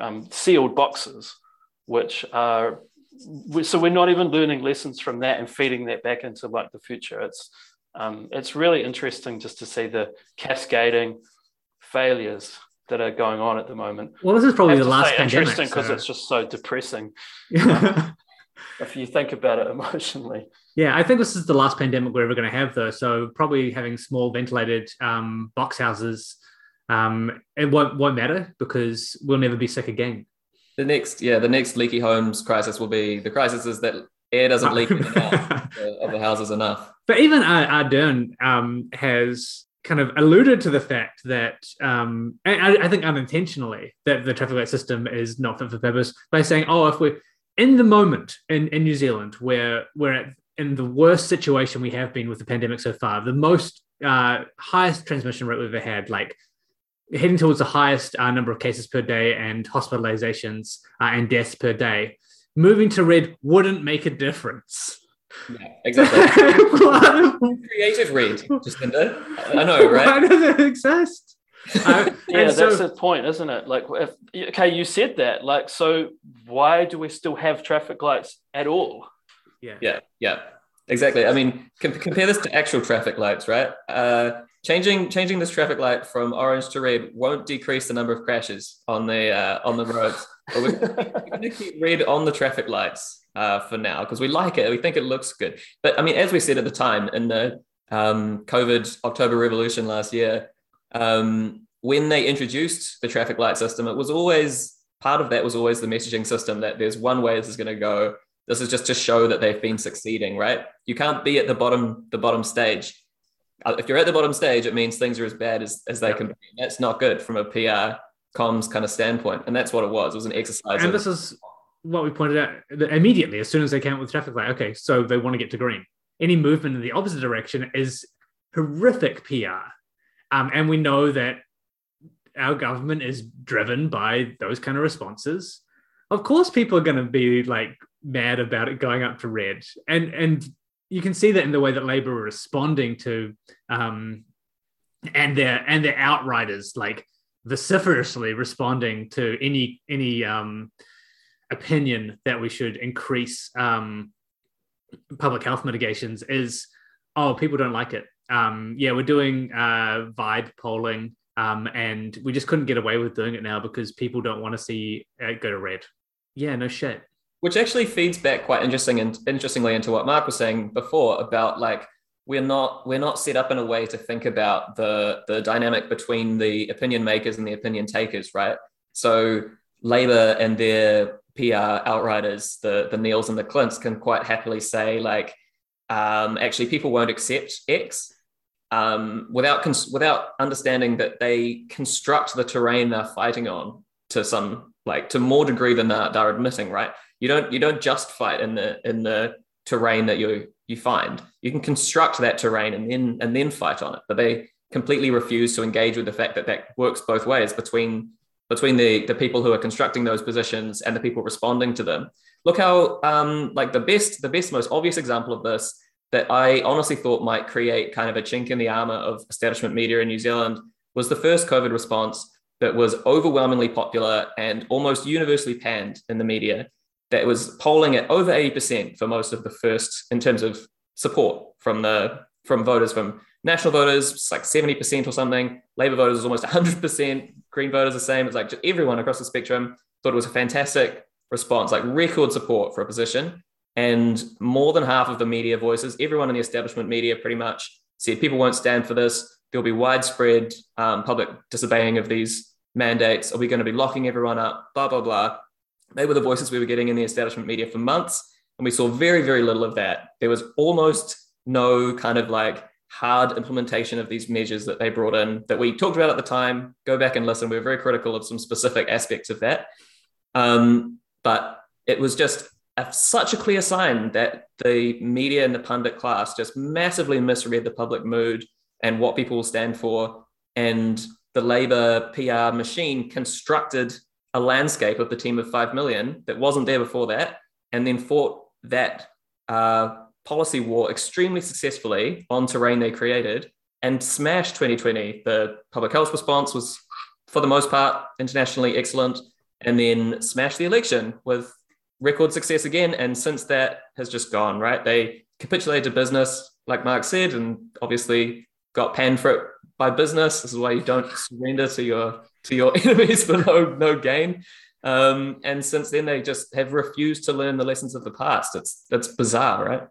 um, sealed boxes, which are so we're not even learning lessons from that and feeding that back into like the future. It's um, it's really interesting just to see the cascading failures that are going on at the moment. Well, this is probably the last pandemic. Interesting because so. it's just so depressing. um, if you think about it emotionally. Yeah, I think this is the last pandemic we're ever going to have, though. So probably having small ventilated um, box houses, um, it won't won't matter because we'll never be sick again the next, yeah, the next leaky homes crisis will be the crisis is that air doesn't leak enough of the houses enough. But even uh, Ardern um, has kind of alluded to the fact that, um, I, I, think unintentionally, that the traffic light system is not fit for purpose by saying, oh, if we're in the moment in, in New Zealand where we're at, in the worst situation we have been with the pandemic so far, the most uh, highest transmission rate we've ever had, like heading towards the highest uh, number of cases per day and hospitalizations uh, and deaths per day, moving to red wouldn't make a difference. Yeah, exactly. Creative red, Jacinda. I know, right? Why does it exist? Uh, yeah, that's so, the point, isn't it? Like, if, okay, you said that. Like, so why do we still have traffic lights at all? Yeah, yeah, yeah. Exactly. I mean, com- compare this to actual traffic lights, right? Uh, changing changing this traffic light from orange to red won't decrease the number of crashes on the uh, on the roads. But we're, we're going to keep red on the traffic lights uh, for now because we like it. We think it looks good. But I mean, as we said at the time in the um, COVID October Revolution last year, um, when they introduced the traffic light system, it was always part of that was always the messaging system that there's one way this is going to go. This is just to show that they've been succeeding, right? You can't be at the bottom the bottom stage uh, if you're at the bottom stage, it means things are as bad as, as they can be. That's not good from a PR comms kind of standpoint. And that's what it was. It was an exercise. And of, this is what we pointed out immediately as soon as they came up with traffic light. Okay, so they want to get to green. Any movement in the opposite direction is horrific PR. Um, and we know that our government is driven by those kind of responses. Of course, people are going to be like mad about it going up to red. And and you can see that in the way that Labour are responding to um, and their and their outriders like vociferously responding to any any um, opinion that we should increase um, public health mitigations is oh people don't like it. Um, yeah we're doing uh, vibe polling um, and we just couldn't get away with doing it now because people don't want to see it go to red. Yeah no shit which actually feeds back quite interesting and interestingly into what Mark was saying before about like we're not we're not set up in a way to think about the the dynamic between the opinion makers and the opinion takers, right? So Labour and their PR outriders, the the Neales and the Clints, can quite happily say like, um, actually, people won't accept X um, without cons- without understanding that they construct the terrain they're fighting on to some like to more degree than they're, they're admitting, right? You don't you don't just fight in the in the terrain that you you find. You can construct that terrain and then and then fight on it. But they completely refuse to engage with the fact that that works both ways between between the the people who are constructing those positions and the people responding to them. Look how um, like the best the best most obvious example of this that I honestly thought might create kind of a chink in the armor of establishment media in New Zealand was the first COVID response that was overwhelmingly popular and almost universally panned in the media that was polling at over 80% for most of the first in terms of support from the from voters from national voters it's like 70% or something. Labor voters was almost 100% green voters the same. It's like just everyone across the spectrum. Thought it was a fantastic response like record support for a position and more than half of the media voices everyone in the establishment media pretty much said people won't stand for this. There'll be widespread um, public disobeying of these mandates. Are we going to be locking everyone up? Blah blah blah they were the voices we were getting in the establishment media for months. And we saw very, very little of that. There was almost no kind of like hard implementation of these measures that they brought in that we talked about at the time. Go back and listen. We were very critical of some specific aspects of that. Um, but it was just a, such a clear sign that the media and the pundit class just massively misread the public mood and what people will stand for. And the Labour PR machine constructed a landscape of the team of 5 million that wasn't there before that, and then fought that uh, policy war extremely successfully on terrain they created and smashed 2020. The public health response was, for the most part, internationally excellent, and then smashed the election with record success again. And since that has just gone, right? They capitulated to business, like Mark said, and obviously got panned for it by business. This is why you don't surrender to your to your enemies for no no gain. Um, and since then, they just have refused to learn the lessons of the past. It's that's bizarre, right?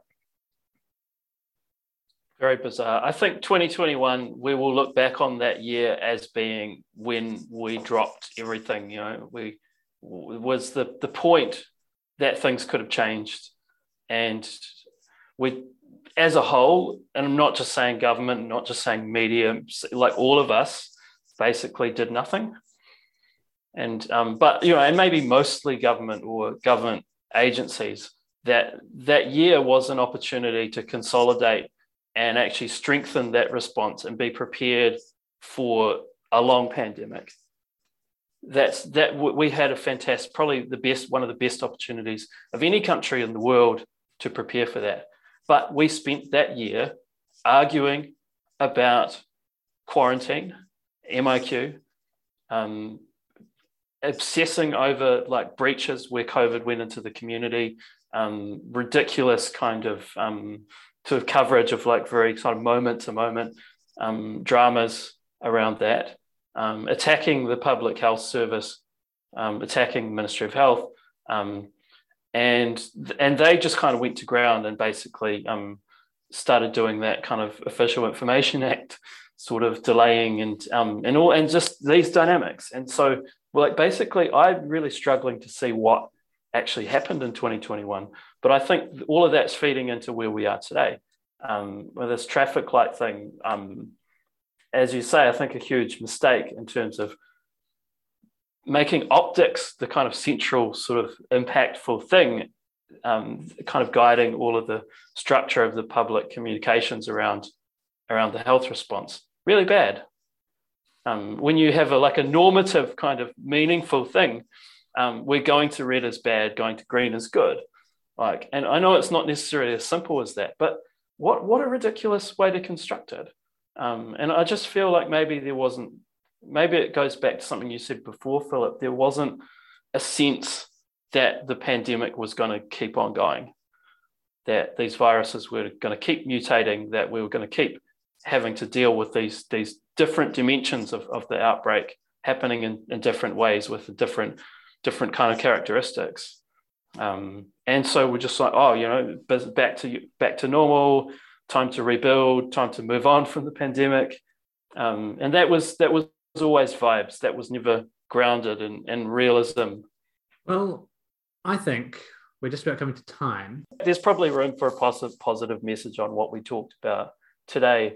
Very bizarre. I think 2021, we will look back on that year as being when we dropped everything. You know, we was the the point that things could have changed, and we as a whole, and I'm not just saying government, not just saying media, like all of us basically did nothing. And um, but you know, and maybe mostly government or government agencies that that year was an opportunity to consolidate and actually strengthen that response and be prepared for a long pandemic. That's that we had a fantastic, probably the best, one of the best opportunities of any country in the world to prepare for that. But we spent that year arguing about quarantine, MIQ, um, obsessing over like breaches where COVID went into the community, um, ridiculous kind of um, sort of coverage of like very sort of moment to moment um, dramas around that, um, attacking the public health service, um, attacking Ministry of Health, um, and and they just kind of went to ground and basically um, started doing that kind of official information act sort of delaying and um, and all and just these dynamics. And so like basically i'm really struggling to see what actually happened in 2021 but i think all of that's feeding into where we are today. Um, with this traffic light thing um, as you say i think a huge mistake in terms of making optics the kind of central sort of impactful thing, um, kind of guiding all of the structure of the public communications around around the health response. Really bad. Um, when you have a like a normative kind of meaningful thing, um, we're going to red as bad, going to green as good. Like, and I know it's not necessarily as simple as that, but what what a ridiculous way to construct it. Um, and I just feel like maybe there wasn't maybe it goes back to something you said before, Philip. There wasn't a sense that the pandemic was going to keep on going, that these viruses were going to keep mutating, that we were going to keep having to deal with these, these different dimensions of, of the outbreak happening in, in different ways with different different kind of characteristics. Um, and so we're just like, oh, you know, back to back to normal, time to rebuild, time to move on from the pandemic. Um, and that was that was was always vibes. That was never grounded in, in realism. Well, I think we're just about coming to time. There's probably room for a positive positive message on what we talked about today.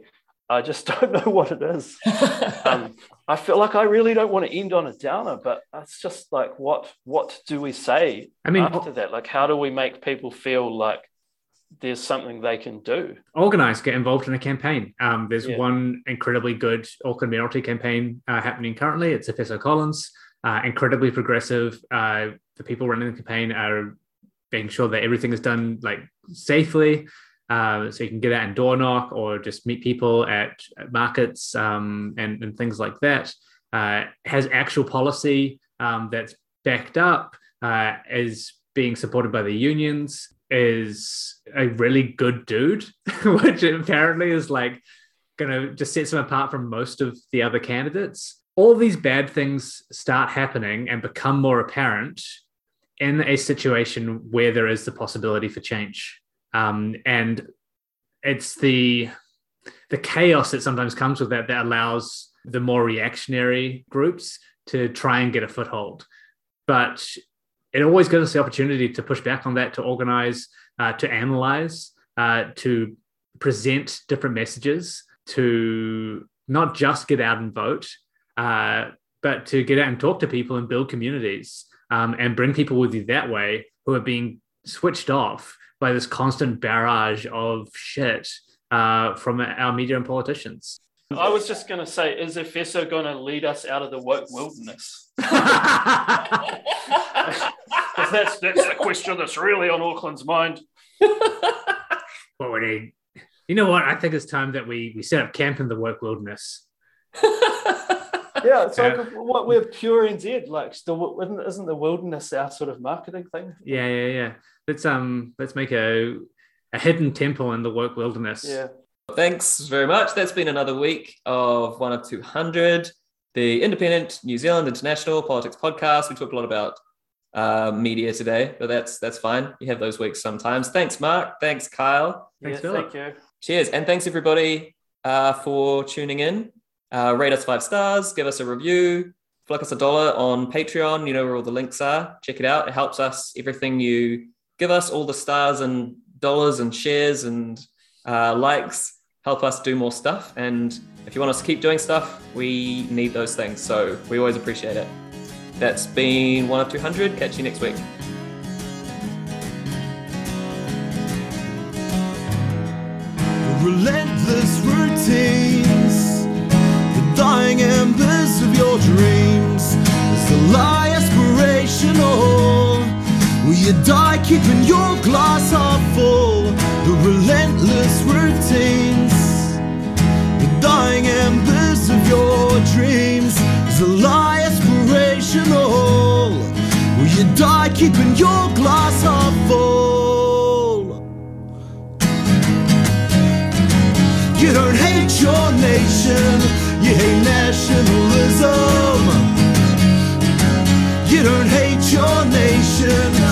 I just don't know what it is. um, I feel like I really don't want to end on a downer, but it's just like what what do we say I mean, after that? Like how do we make people feel like there's something they can do. Organize, get involved in a campaign. Um, there's yeah. one incredibly good Auckland Mayoralty campaign uh, happening currently. It's Efeso Collins, uh, incredibly progressive. Uh, the people running the campaign are being sure that everything is done like safely. Uh, so you can get out and door knock or just meet people at, at markets um, and, and, things like that. Uh, has actual policy um, that's backed up, uh, is being supported by the unions is a really good dude, which apparently is like gonna just sets him apart from most of the other candidates. All these bad things start happening and become more apparent in a situation where there is the possibility for change. Um, and it's the the chaos that sometimes comes with that that allows the more reactionary groups to try and get a foothold. But it always gives us the opportunity to push back on that, to organize, uh, to analyze, uh, to present different messages, to not just get out and vote, uh, but to get out and talk to people and build communities um, and bring people with you that way who are being switched off by this constant barrage of shit uh, from our media and politicians. I was just going to say, is Efeso going to lead us out of the woke wilderness? that's that's the question that's really on Auckland's mind. what would he? You know what? I think it's time that we we set up camp in the woke wilderness. yeah, it's like what we're pure NZ. Like, still, isn't, isn't the wilderness our sort of marketing thing? Yeah, yeah, yeah. Let's um, let's make a a hidden temple in the woke wilderness. Yeah. Thanks very much. That's been another week of one of two hundred the Independent New Zealand International Politics Podcast. We talked a lot about uh, media today, but that's that's fine. You have those weeks sometimes. Thanks, Mark. Thanks, Kyle. Thanks, yeah, Thank you. Cheers, and thanks everybody uh, for tuning in. Uh, rate us five stars, give us a review, flick us a dollar on Patreon. You know where all the links are. Check it out. It helps us. Everything you give us, all the stars and dollars and shares and uh, likes help us do more stuff. And if you want us to keep doing stuff, we need those things. So we always appreciate it. That's been one of 200. Catch you next week. relentless routines, the dying embers of your dreams. Is the lie aspirational? Will you die keeping your glass half full? The relentless routines, dying embers of your dreams. Is the lie aspirational? Will you die keeping your glass half full? You don't hate your nation, you hate nationalism. You don't hate your nation,